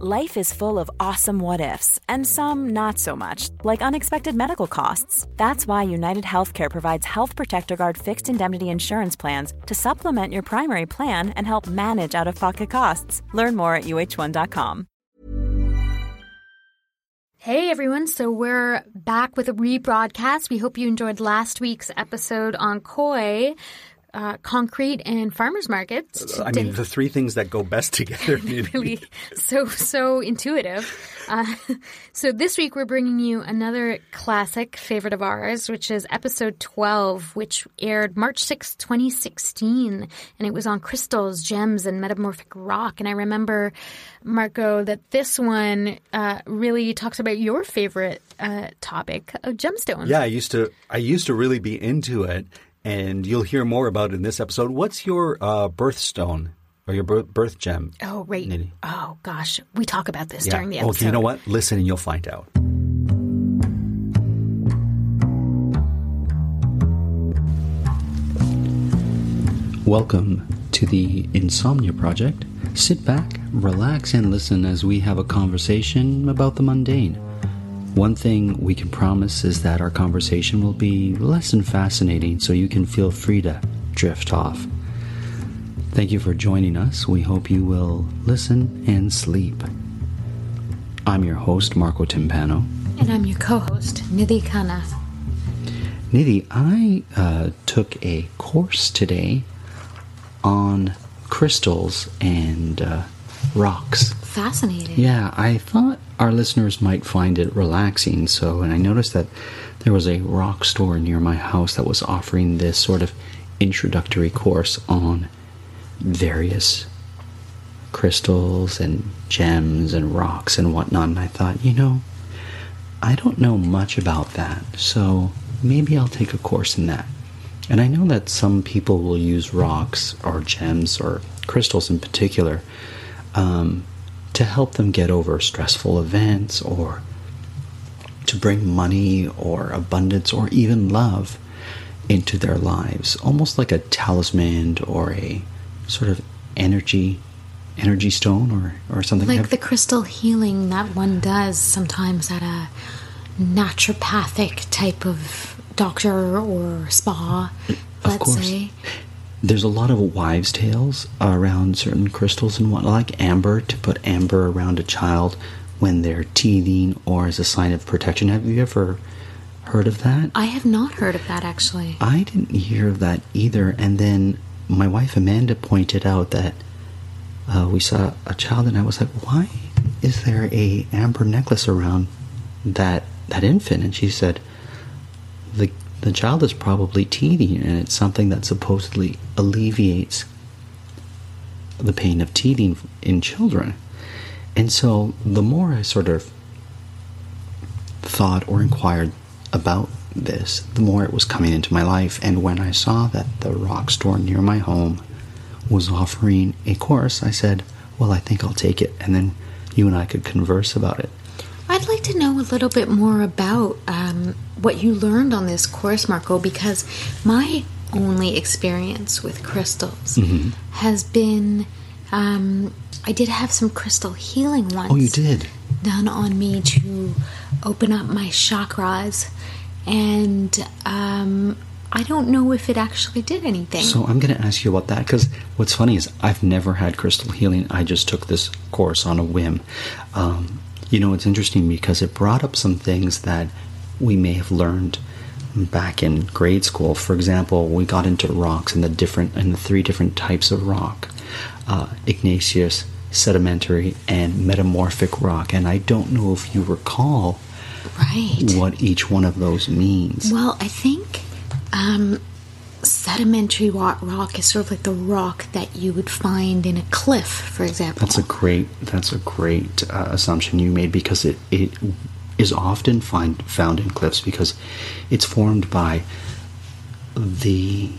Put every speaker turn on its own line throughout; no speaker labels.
Life is full of awesome what ifs, and some not so much, like unexpected medical costs. That's why United Healthcare provides Health Protector Guard fixed indemnity insurance plans to supplement your primary plan and help manage out of pocket costs. Learn more at uh1.com.
Hey everyone, so we're back with a rebroadcast. We hope you enjoyed last week's episode on koi uh, concrete and farmers markets.
I mean, the three things that go best together.
really, so so intuitive. Uh, so this week we're bringing you another classic favorite of ours, which is episode twelve, which aired March sixth, twenty sixteen, and it was on crystals, gems, and metamorphic rock. And I remember, Marco, that this one uh, really talks about your favorite uh, topic of gemstones.
Yeah, I used to. I used to really be into it and you'll hear more about it in this episode. What's your uh, birthstone or your birth, birth gem?
Oh, right.
Nidhi?
Oh, gosh. We talk about this
Yeah.
during the episode.
Okay, you know what? Listen and you'll find out. Welcome to the Insomnia Project. Sit back, relax, and listen as we have a conversation about the mundane. One thing we can promise is that our conversation will be less than fascinating, so you can feel free to drift off. Thank you for joining us. We hope you will listen and sleep. I'm your host, Marco Timpano.
And I'm your co-host, Nidhi Khanna.
Nidhi, I uh, took a course today on crystals and uh, rocks.
Fascinating.
Yeah, I thought our listeners might find it relaxing. So, and I noticed that there was a rock store near my house that was offering this sort of introductory course on various crystals and gems and rocks and whatnot. And I thought, you know, I don't know much about that, so maybe I'll take a course in that. And I know that some people will use rocks or gems or crystals in particular um, to help them get over stressful events or to bring money or abundance or even love into their lives, almost like a talisman or a sort of energy energy stone or, or something.
Like the crystal healing that one does sometimes at a naturopathic type of doctor or spa, let's
course.
say.
There's a lot of wives' tales around certain crystals and what, like amber, to put amber around a child when they're teething or as a sign of protection. Have you ever heard of that?
I have not heard of that actually.
I didn't hear of that either. And then my wife Amanda pointed out that uh, we saw a child, and I was like, "Why is there a amber necklace around that that infant?" And she said, "the The child is probably teething, and it's something that supposedly alleviates the pain of teething in children." And so, the more I sort of thought or inquired about this, the more it was coming into my life. And when I saw that the rock store near my home was offering a course, I said, Well, I think I'll take it. And then you and I could converse about it.
To know a little bit more about um, what you learned on this course, Marco, because my only experience with crystals
Mm-hmm.
has been um, I did have some crystal healing once.
Oh, you did?
Done on me to open up my chakras, and um, I don't know if it actually did anything.
So I'm going to ask you about that because what's funny is I've never had crystal healing. I just took this course on a whim. Um, you know, it's interesting because it brought up some things that we may have learned back in grade school. For example, we got into rocks and the different and the three different types of rock: uh, igneous, sedimentary, and metamorphic rock. And I don't know if you recall
right.
what each one of those means.
Well, I think um, sedimentary rock, rock is sort of like the rock that you would find in a cliff, for example.
That's a great that's a great uh, assumption you made because it it is often find found in cliffs because it's formed by the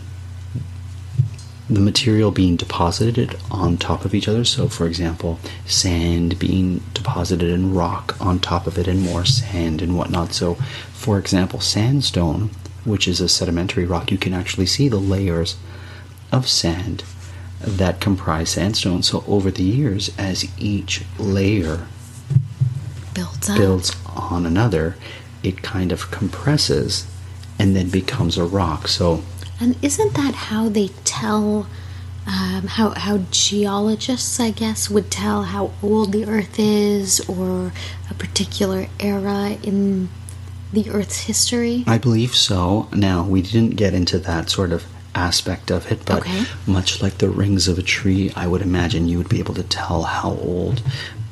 the material being deposited on top of each other. So, for example, sand being deposited in rock on top of it, and more sand and whatnot. So, for example, sandstone, which is a sedimentary rock, you can actually see the layers of sand that comprise sandstone. So, over the years, as each layer
builds up.
builds on another, it kind of compresses and then becomes a rock. So,
And isn't that how they tell, um, how, how geologists, I guess, would tell how old the Earth is or a particular era in the Earth's history?
I believe so. Now, we didn't get into that sort of aspect of it, but
Okay.
much like the rings of a tree, I would imagine you would be able to tell how old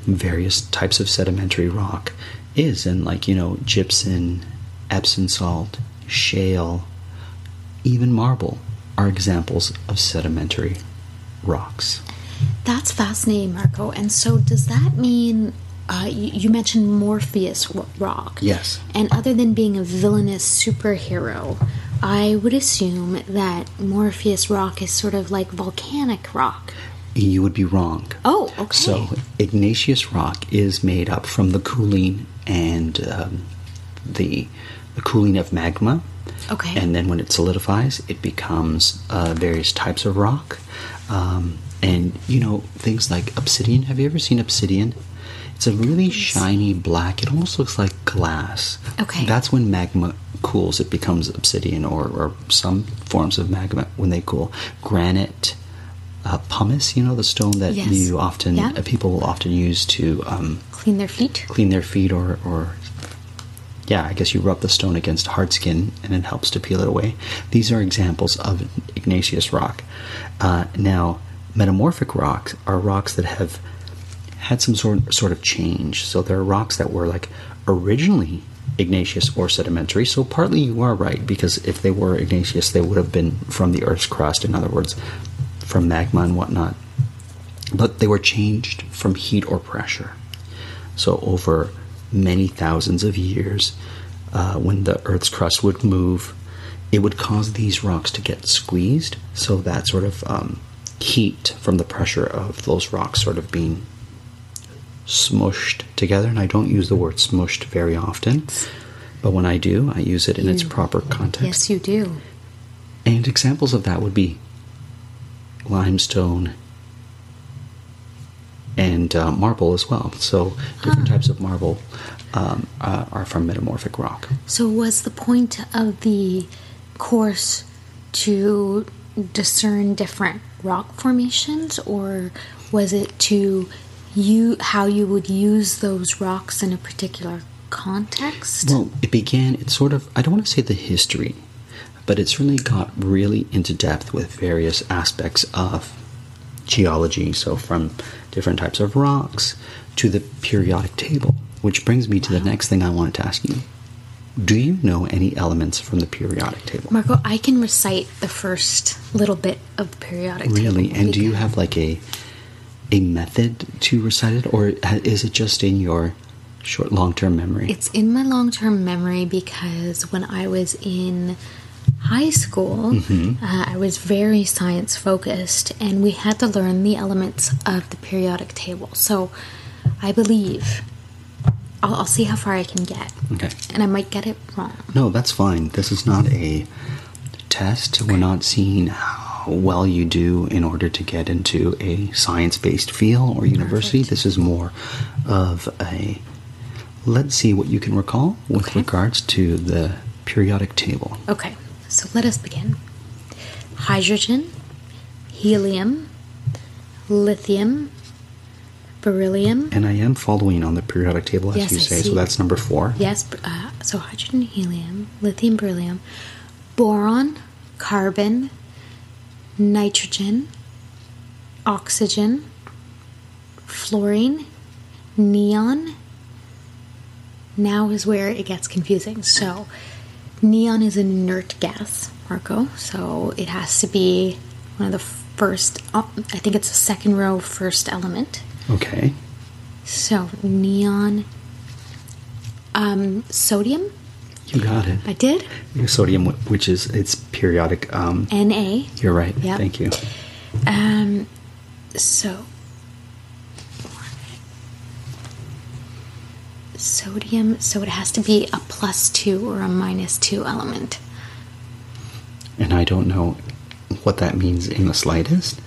various types of sedimentary rock is. And, like, you know, gypsum, Epsom salt, shale, even marble are examples of sedimentary rocks.
That's fascinating, Marco. And so, does that mean uh, you, you mentioned Morpheus rock?
Yes.
And other than being a villainous superhero, I would assume that Morpheus rock is sort of like volcanic rock.
You would be wrong.
Oh, okay.
So, igneous rock is made up from the cooling and um, the, the cooling of magma.
Okay.
And then when it solidifies, it becomes uh, various types of rock. Um, and, you know, things like obsidian. Have you ever seen obsidian? It's a really shiny black, it almost looks like glass.
Okay.
That's when magma cools, it becomes obsidian or, or some forms of magma when they cool. Granite, uh, pumice, you know, the stone that
Yes.
you often,
Yeah.
uh, people will often use to um,
Clean their feet.
clean their feet or, or yeah, I guess you rub the stone against hard skin and it helps to peel it away. These are examples of igneous rock. Uh, now, metamorphic rocks are rocks that have had some sort sort of change. So there are rocks that were like originally igneous or sedimentary. So partly you are right because if they were igneous, they would have been from the Earth's crust. In other words, from magma and whatnot. But they were changed from heat or pressure. So, over many thousands of years, uh, when the Earth's crust would move, it would cause these rocks to get squeezed. So, that sort of um, heat from the pressure of those rocks sort of being smushed together. And I don't use the word smushed very often, but when I do, I use it in its proper context.
Yes, you do.
And examples of that would be limestone and uh, marble as well. So different types of marble um, uh, are from metamorphic rock.
So, was the point of the course to discern different rock formations, or was it to you how you would use those rocks in a particular context?
Well, it began, it's sort of, I don't want to say the history, but it certainly got really into depth with various aspects of geology. So, from different types of rocks to the periodic table, which brings me to the next thing I wanted to ask you. Do you know any elements from the periodic table?
Marco, I can recite the first little bit of the periodic
Really?
table. Really?
And do you have like a a method to recite it, or is it just in your short long term memory?
It's in my long term memory because when I was in high school,
Mm-hmm.
uh, I was very science focused and we had to learn the elements of the periodic table. So I believe I'll, I'll see how far I can get.
okay.
And I might get it wrong.
No, that's fine. This is not a test. We're not seeing how well you do in order to get into a science based field or university.
Perfect.
This is more of a let's see what you can recall with
Okay.
regards to the periodic table.
Okay, so let us begin. Hydrogen, helium, lithium, beryllium.
And I am following on the periodic table as
Yes,
you say, so that's number four.
Yes, uh, so hydrogen, helium, lithium, beryllium, boron, carbon, nitrogen, oxygen, fluorine, neon. Now is where it gets confusing. So, neon is an inert gas. Marco. So it has to be one of the first, I think it's the second row, first element.
Okay.
So neon. Um, sodium?
You got it.
I did.
Sodium, which is it's periodic. Um,
Na.
you're right.
Yep.
Thank you.
Um, so sodium. So it has to be a plus two or a minus two element.
And I don't know what that means in the slightest.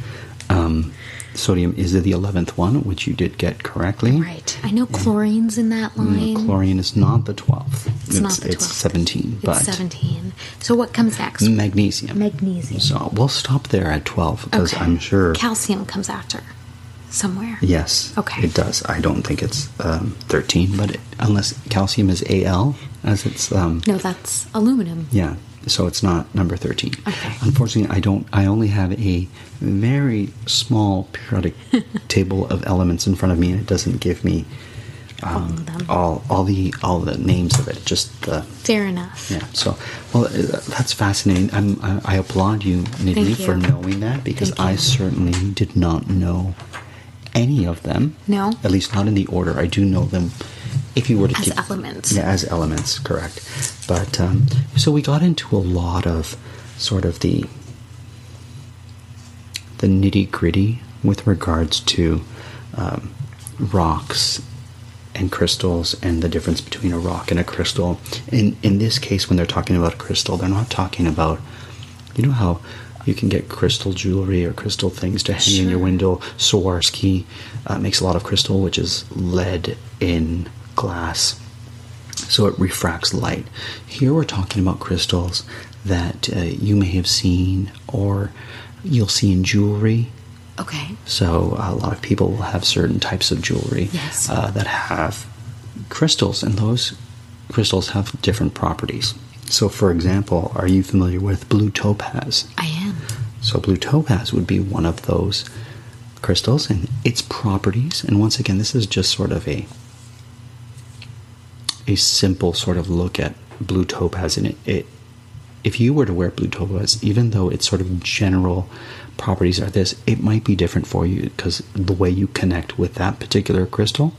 Um, sodium is the eleventh one, which you did get correctly.
Right. I know chlorine's in that line.
Mm, Chlorine is not the twelfth.
It's not the
It's seventeen,
It's
but
seventeen. So what comes next?
magnesium.
Magnesium.
So we'll stop there at twelve because
Okay.
I'm sure.
Calcium comes after, somewhere.
Yes.
Okay.
It does. I don't think it's um, 13, but it, unless calcium is Al, as it's. Um,
No, that's aluminum.
Yeah. So it's not number 13.
Okay.
Unfortunately, I don't. I only have a very small periodic table of elements in front of me, and it doesn't give me um,
All
all all the all the names of it. Just the
Fair enough.
yeah. So well, uh, that's fascinating. I'm, I, I applaud you, Nidhi, for knowing that because
Thank you.
I certainly did not know any of them.
No?
At least not in the order. I do know them. If you were to
As
give-
elements.
yeah, as elements, correct. But um, so we got into a lot of sort of the the nitty gritty with regards to um, rocks and crystals and the difference between a rock and a crystal. In in this case, when they're talking about a crystal, they're not talking about you know how you can get crystal jewelry or crystal things to hang in your
Sure.
window. Swarovski uh, makes a lot of crystal, which is lead in glass so it refracts light. Here we're talking about crystals that uh, you may have seen or you'll see in jewelry.
Okay.
So a lot of people will have certain types of jewelry
Yes.
uh, that have crystals, and those crystals have different properties. So, for example, are you familiar with blue topaz?
I am.
So blue topaz would be one of those crystals and its properties. And once again, this is just sort of a a simple sort of look at blue topaz. And it, it if you were to wear blue topaz, even though its sort of general properties are this, it might be different for you because the way you connect with that particular crystal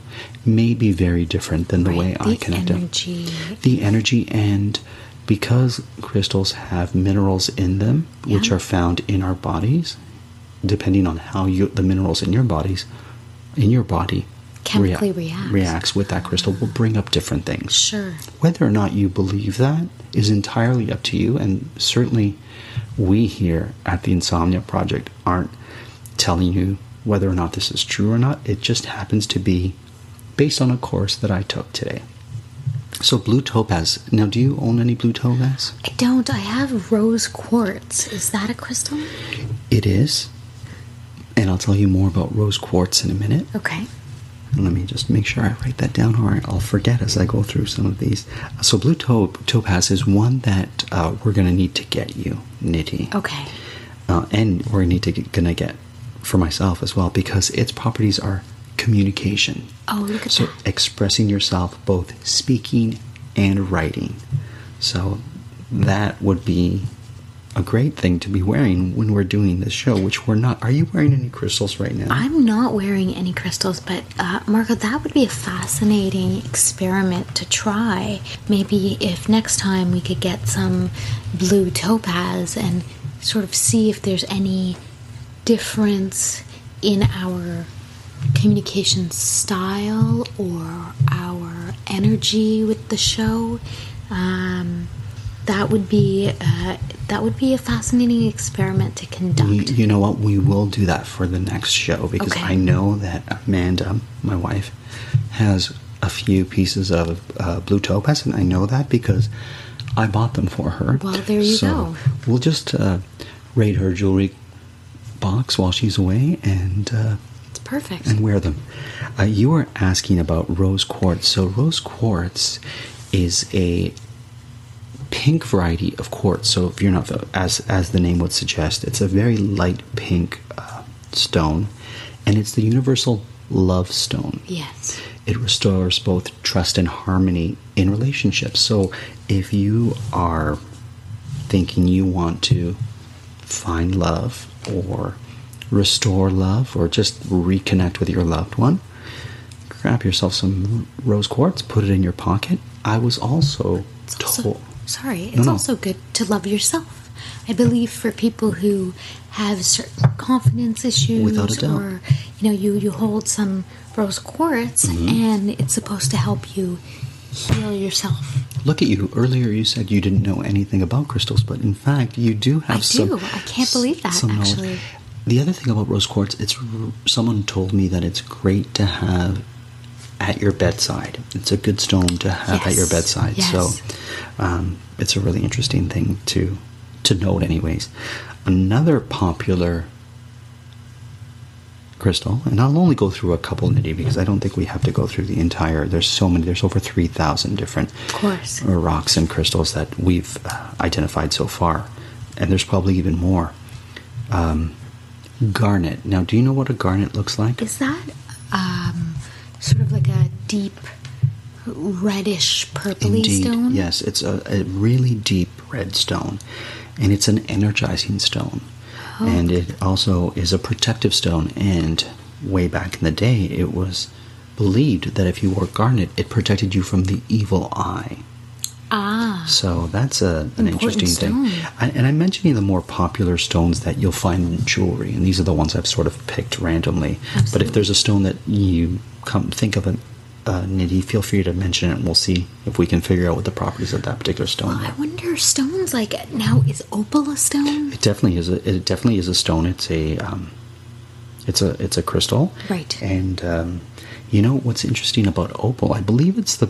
may be very different than the way
Right,
I connect
energy.
it. The energy and because crystals have minerals in them, which are found in our bodies, depending on how you the minerals in your bodies, in your body,
Chemically
rea-
reacts.
reacts with that crystal will bring up different things.
Sure.
Whether or not you believe that is entirely up to you, and certainly we here at the Insomnia Project aren't telling you whether or not this is true or not. It just happens to be based on a course that I took today. So, blue topaz. Now, do you own any blue topaz?
I don't. I have rose quartz. Is that a crystal?
It is. And I'll tell you more about rose quartz in a minute.
Okay.
Let me just make sure I write that down, or I'll forget as I go through some of these. So, blue to- topaz is one that uh, we're going to need to get you, Nidhi.
Okay.
Uh, and we're need to get, gonna get for myself as well because its properties are communication.
Oh, look at
So,
that.
expressing yourself, both speaking and writing. So, that would be a great thing to be wearing when we're doing this show, which we're not. Are you wearing any crystals right now?
I'm not wearing any crystals, but uh, Marco, that would be a fascinating experiment to try. Maybe if next time we could get some blue topaz and sort of see if there's any difference in our communication style or our energy with the show. Um, that would be uh, that would be a fascinating experiment to conduct.
You, you know what? We will do that for the next show because
Okay.
I know that Amanda, my wife, has a few pieces of uh, blue topaz, and I know that because I bought them for her.
Well, there you
so
go.
We'll just uh, raid her jewelry box while she's away and uh,
It's perfect.
and wear them. Uh, you were asking about rose quartz. So rose quartz is a pink variety of quartz. So if you're not as as the name would suggest, it's a very light pink uh, stone, and it's the universal love stone.
Yes.
It restores both trust and harmony in relationships. So if you are thinking you want to find love or restore love or just reconnect with your loved one, grab yourself some rose quartz, put it in your pocket. I was also
It's
told.
Sorry, it's
No, no.
also good to love yourself. I believe for people who have certain confidence issues,
Without a doubt.
or you know, you you hold some rose quartz,
Mm-hmm.
and it's supposed to help you heal yourself.
Look at you. Earlier you said you didn't know anything about crystals, but in fact you do have
I
some.
do. I can't believe that,
some knowledge.
actually.
The other thing about rose quartz, it's someone told me that it's great to have at your bedside. It's a good stone to have at your bedside.
yes.
So um, it's a really interesting thing to to note, anyways. Another popular crystal, and I'll only go through a couple, Nidhi, because I don't think we have to go through the entire. There's so many. There's over three thousand different
Of
rocks and crystals that we've uh, identified so far, and there's probably even more. Um, garnet. Now, do you know what a garnet looks like?
Is that sort of like a deep reddish purpley
Indeed,
stone?
yes. It's a, a really deep red stone, and it's an energizing stone,
Oh.
and it also is a protective stone. And way back in the day, it was believed that if you wore garnet, it protected you from the evil eye.
Ah,
So that's a, an interesting thing.
stone.
I, and I'm mentioning the more popular stones that you'll find in jewelry, and these are the ones I've sort of picked randomly. But if there's a stone that you come think of, a, uh, Nidhi, feel free to mention it, and we'll see if we can figure out what the properties of that particular stone
I wonder stones like now is opal a stone?
It definitely is. A, it definitely is a stone. It's a um, it's a it's a crystal.
Right.
And um, you know what's interesting about opal? I believe it's the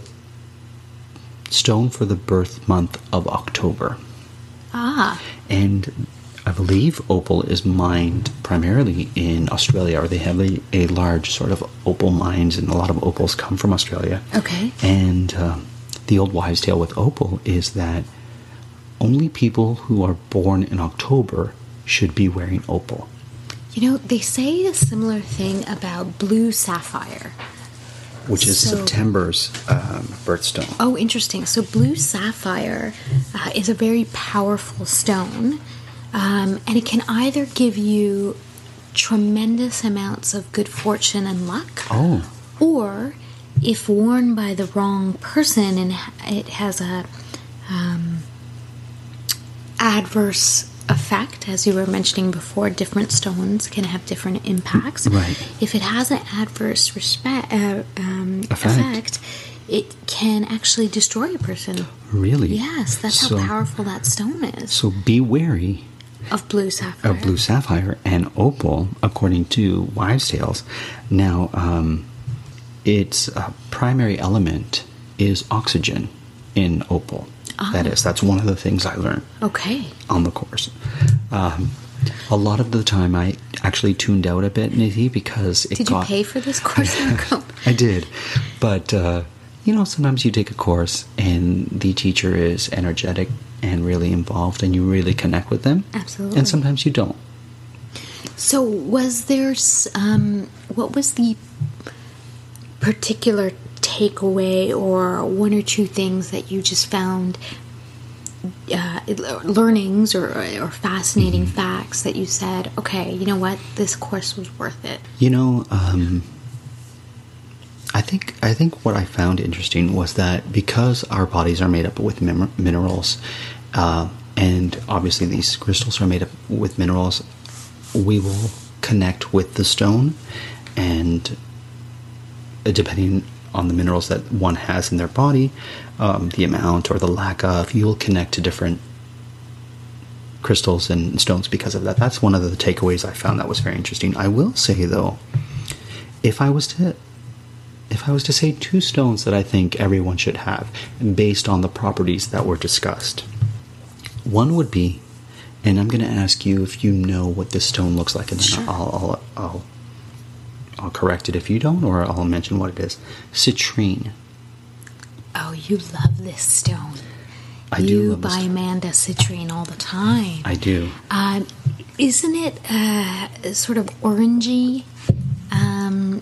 stone for the birth month of October.
Ah,
And I believe opal is mined primarily in Australia, or they have a, a large sort of opal mines, and a lot of opals come from Australia.
Okay.
And um, the old wives' tale with opal is that only people who are born in October should be wearing opal.
you know they say a similar thing about blue sapphire.
Which is
So-
September's um, birthstone.
Oh, interesting. So, blue sapphire uh, is a very powerful stone, um, and it can either give you tremendous amounts of good fortune and luck,
Oh,
or if worn by the wrong person and it has a um, adverse effect, as you were mentioning before, different stones can have different impacts.
Right.
If it has an adverse respect, uh, um,
Effect.
effect, it can actually destroy a person.
really?
Yes, that's
So-
how powerful that stone is.
So be wary
Of blue sapphire.
of blue sapphire and opal, according to wives' tales. Now, um, its uh, primary element is oxygen in opal. That is, that's one of the things I learned
Okay.
on the course. Um, a lot of the time, I actually tuned out a bit, Nidhi, because it
Did you
got.
pay for this course?
I did, but uh, you know, sometimes you take a course and the teacher is energetic and really involved, and you really connect with them.
Absolutely.
And sometimes you don't.
So, was there, um, what was the particular takeaway or one or two things that you just found uh, learnings or, or fascinating
Mm-hmm.
facts that you said, okay, you know what, this course was worth it?
You know, um, I think I think what I found interesting was that because our bodies are made up with min- minerals, uh, and obviously these crystals are made up with minerals, we will connect with the stone, and uh, depending on the minerals that one has in their body, um, the amount or the lack of, you will connect to different crystals and stones because of that. That's one of the takeaways I found that was very interesting. I will say though, if I was to if I was to say two stones that I think everyone should have based on the properties that were discussed, one would be, and I'm going to ask you if you know what this stone looks like, and then
Sure.
I'll, I'll I'll I'll correct it if you don't, or I'll mention what it is. Citrine.
Oh, you love this stone.
I
you
do this
buy. Amanda citrine all the time.
I do.
Um, isn't it uh, sort of orangey, um,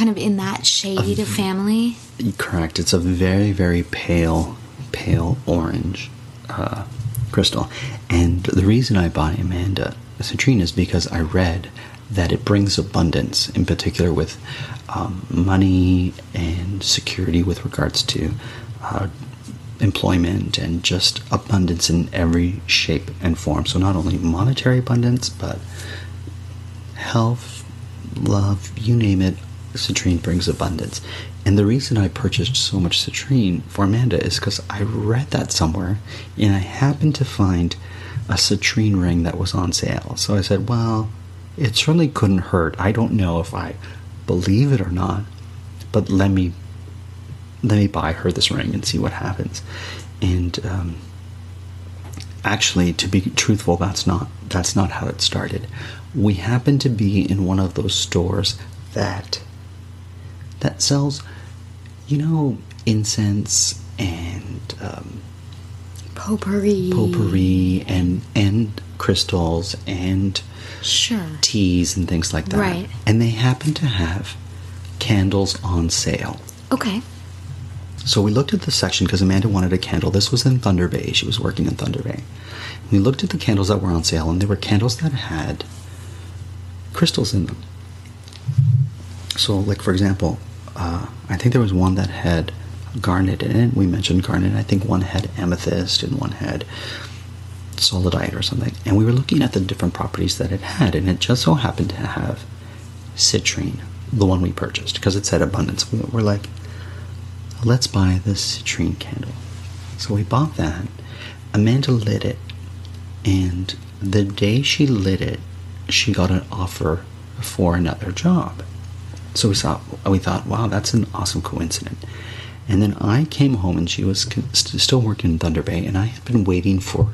kind of in that shade of family?
Correct. It's a very, very pale, pale orange. Uh, crystal. And the reason I buy Amanda citrine is because I read that it brings abundance, in particular with um, money and security with regards to uh, employment and just abundance in every shape and form. So, not only monetary abundance, but health, love, you name it, citrine brings abundance. And the reason I purchased so much citrine for Amanda is because I read that somewhere and I happened to find a citrine ring that was on sale. So I said, well, it certainly couldn't hurt. I don't know if I believe it or not, but let me let me buy her this ring and see what happens. And um, actually, to be truthful, that's not that's not how it started. We happened to be in one of those stores that that sells, you know, incense and um,
potpourri,
potpourri, and and crystals and
sure
teas and things like that.
Right.
And they happen to have candles on sale.
Okay.
So we looked at the section because Amanda wanted a candle. This was in Thunder Bay. She was working in Thunder Bay. We looked at the candles that were on sale, and they were candles that had crystals in them. So, like for example, uh, I think there was one that had garnet in it. We mentioned garnet. I think one had amethyst and one had sodalite or something. And we were looking at the different properties that it had, and it just so happened to have citrine, the one we purchased, because it said abundance. We were like, let's buy this citrine candle. So we bought that. Amanda lit it, and the day she lit it, she got an offer for another job. So we thought, we thought, wow, that's an awesome coincidence. And then I came home, and she was still working in Thunder Bay, and I had been waiting for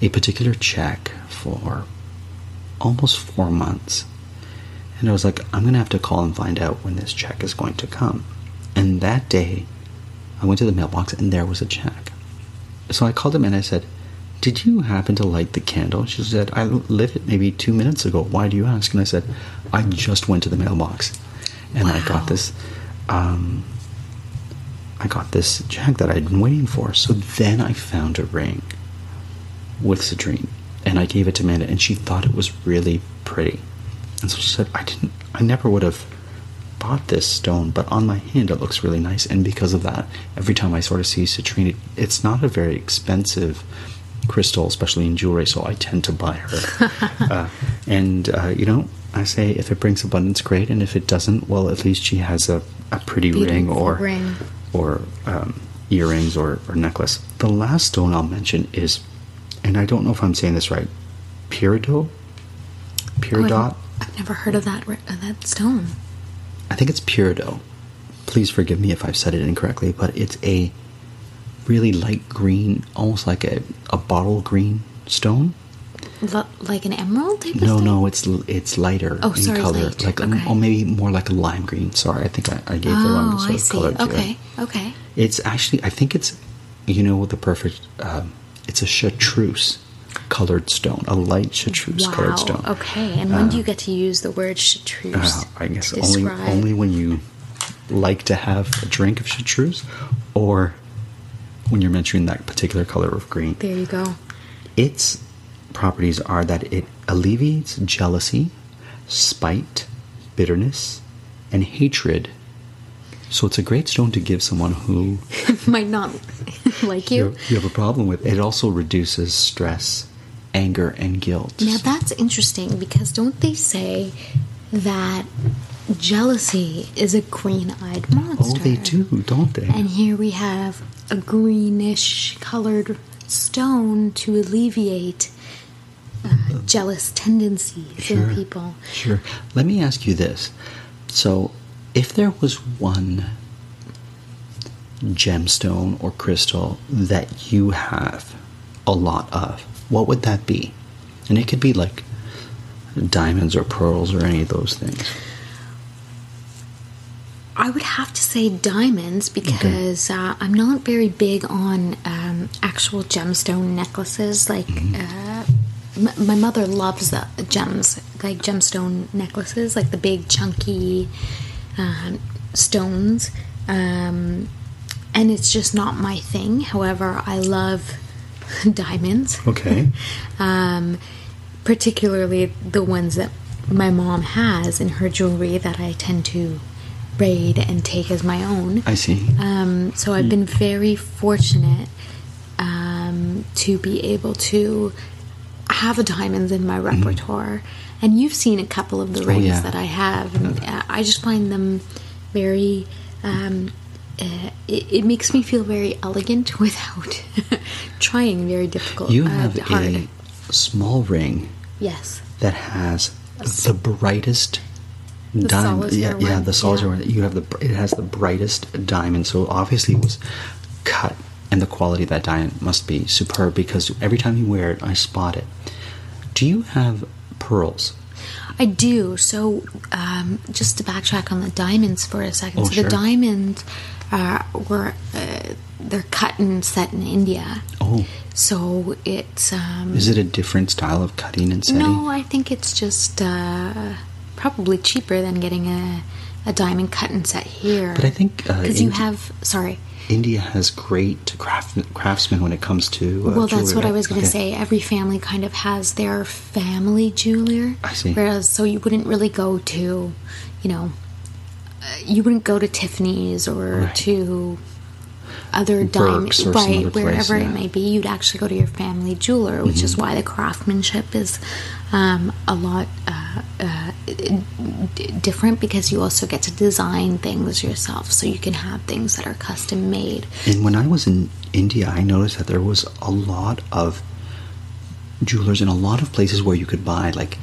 a particular check for almost four months. And I was like, I'm going to have to call and find out when this check is going to come. And that day, I went to the mailbox, and there was a check. So I called him and I said, Did you happen to light the candle? She said, I lit it maybe two minutes ago. Why do you ask? And I said, I just went to the mailbox and wow. I got this. Um, I got this check that I'd been waiting for. So then I found a ring with citrine, and I gave it to Amanda, and she thought it was really pretty. And so she said, "I didn't. I never would have bought this stone, but on my hand it looks really nice." And because of that, every time I sort of see citrine, it, it's not a very expensive crystal, especially in jewelry. So I tend to buy her. uh, and uh, you know, I say if it brings abundance, great, and if it doesn't, well, at least she has a, a pretty
Beautiful
ring or
ring.
or um, earrings or, or necklace. The last stone I'll mention is, and I don't know if I'm saying this right, peridot. Peridot.
Oh, I've never heard of that of that stone.
I think it's peridot. Please forgive me if I've said it incorrectly, but it's a really light green, almost like a, a bottle green stone.
L- like an emerald type
No,
of stone?
no, it's it's lighter
Oh,
in
sorry,
color,
light.
like
Okay.
or maybe more like a lime green. Sorry, I think I, I gave the wrong
Oh,
sort
I
of
see.
color to
Okay,
it.
okay.
It's actually, I think it's, you know, the perfect. Um, it's a chartreuse colored stone, a light chartreuse
Wow.
colored stone.
Okay, and when do you get to use the word chartreuse?
Uh, I guess only
describe?
only when you like to have a drink of chartreuse, or when you're mentioning that particular color of green.
There you go.
Its properties are that it alleviates jealousy, spite, bitterness, and hatred. So it's a great stone to give someone who
Might not like you.
you, have a problem with. It also reduces stress, anger, and guilt.
Now that's interesting because don't they say that jealousy is a green-eyed monster?
oh, they do, don't they?
And here we have a greenish colored stone to alleviate uh, jealous tendencies
Sure.
in people.
Sure. Let me ask you this. So, if there was one gemstone or crystal that you have a lot of, what would that be? And it could be like diamonds or pearls or any of those things.
I would have to say diamonds because uh, I'm not very big on um, actual gemstone necklaces. Like, uh, m- my mother loves the gems, like gemstone necklaces, like the big chunky um, stones. Um, and it's just not my thing. However, I love diamonds.
Okay.
um, particularly the ones that my mom has in her jewelry that I tend to braid and take as my own.
I see.
Um, so I've been very fortunate um, to be able to have diamonds in my repertoire. And you've seen a couple of the rings
yeah.
that I have, and uh, I just find them very. Um, uh, it, it makes me feel very elegant without trying very difficult.
You
uh,
have
hard.
a small ring
yes.
that has the brightest
The
diamond. Yeah, yeah, the solitaire
yeah.
one. You have the. It has the brightest diamond. So obviously it was cut, and the quality of that diamond must be superb because every time you wear it, I spot it. Do you have pearls?
I do. So, um, just to backtrack on the diamonds for a second.
Oh,
so
sure.
the diamonds uh, were uh, they're cut and set in India.
Oh,
So it's um,
is it a different style of cutting and setting?
no. I think it's just uh, probably cheaper than getting a a diamond cut and set here.
But I think uh,
because you have sorry.
India has great craft, craftsmen when it comes to. Uh,
Well, that's
jewelry,
what I was going to
Okay.
say. Every family kind of has their family jeweler.
I see.
Whereas, so you wouldn't really go to, you know, uh, you wouldn't go to Tiffany's or
Right.
to other diamond,
or some
right? wherever
yeah. Mm-hmm.
it may be, you'd actually go to your family jeweler, which is why the craftsmanship is um, a lot uh, uh, d- different because you also get to design things yourself, so you can have things that are custom made.
And when I was in India, I noticed that there was a lot of jewelers in a lot of places where you could buy like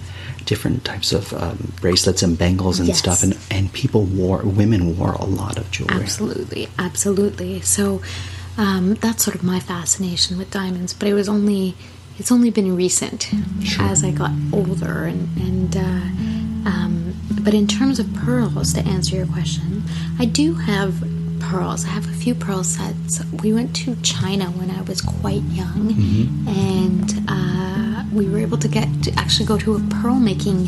different types of um, bracelets and bangles and
Yes.
stuff, and and people wore, women wore a lot of jewelry.
Absolutely, absolutely. So um, that's sort of my fascination with diamonds. But it was only it's only been recent as I got older, and and uh, um, but in terms of pearls, to answer your question, I do have pearls. I have a few pearl sets. We went to China when I was quite young, and uh, we were able to get to actually go to a pearl making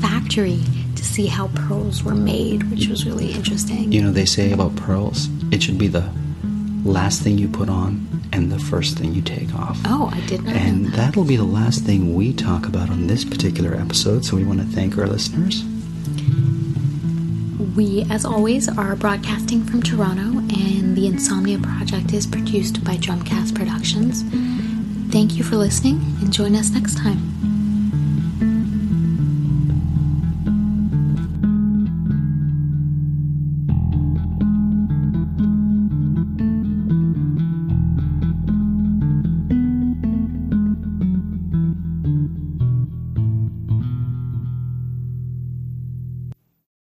factory to see how pearls were made, which was really interesting.
You know, they say about pearls, it should be the last thing you put on and the first thing you take off.
Oh, I did not
And
know that.
And that'll be the last thing we talk about on this particular episode. So we want to thank our listeners.
We, as always, are broadcasting from Toronto, and the Insomnia Project is produced by Drumcast Productions. Thank you for listening, and join us next time.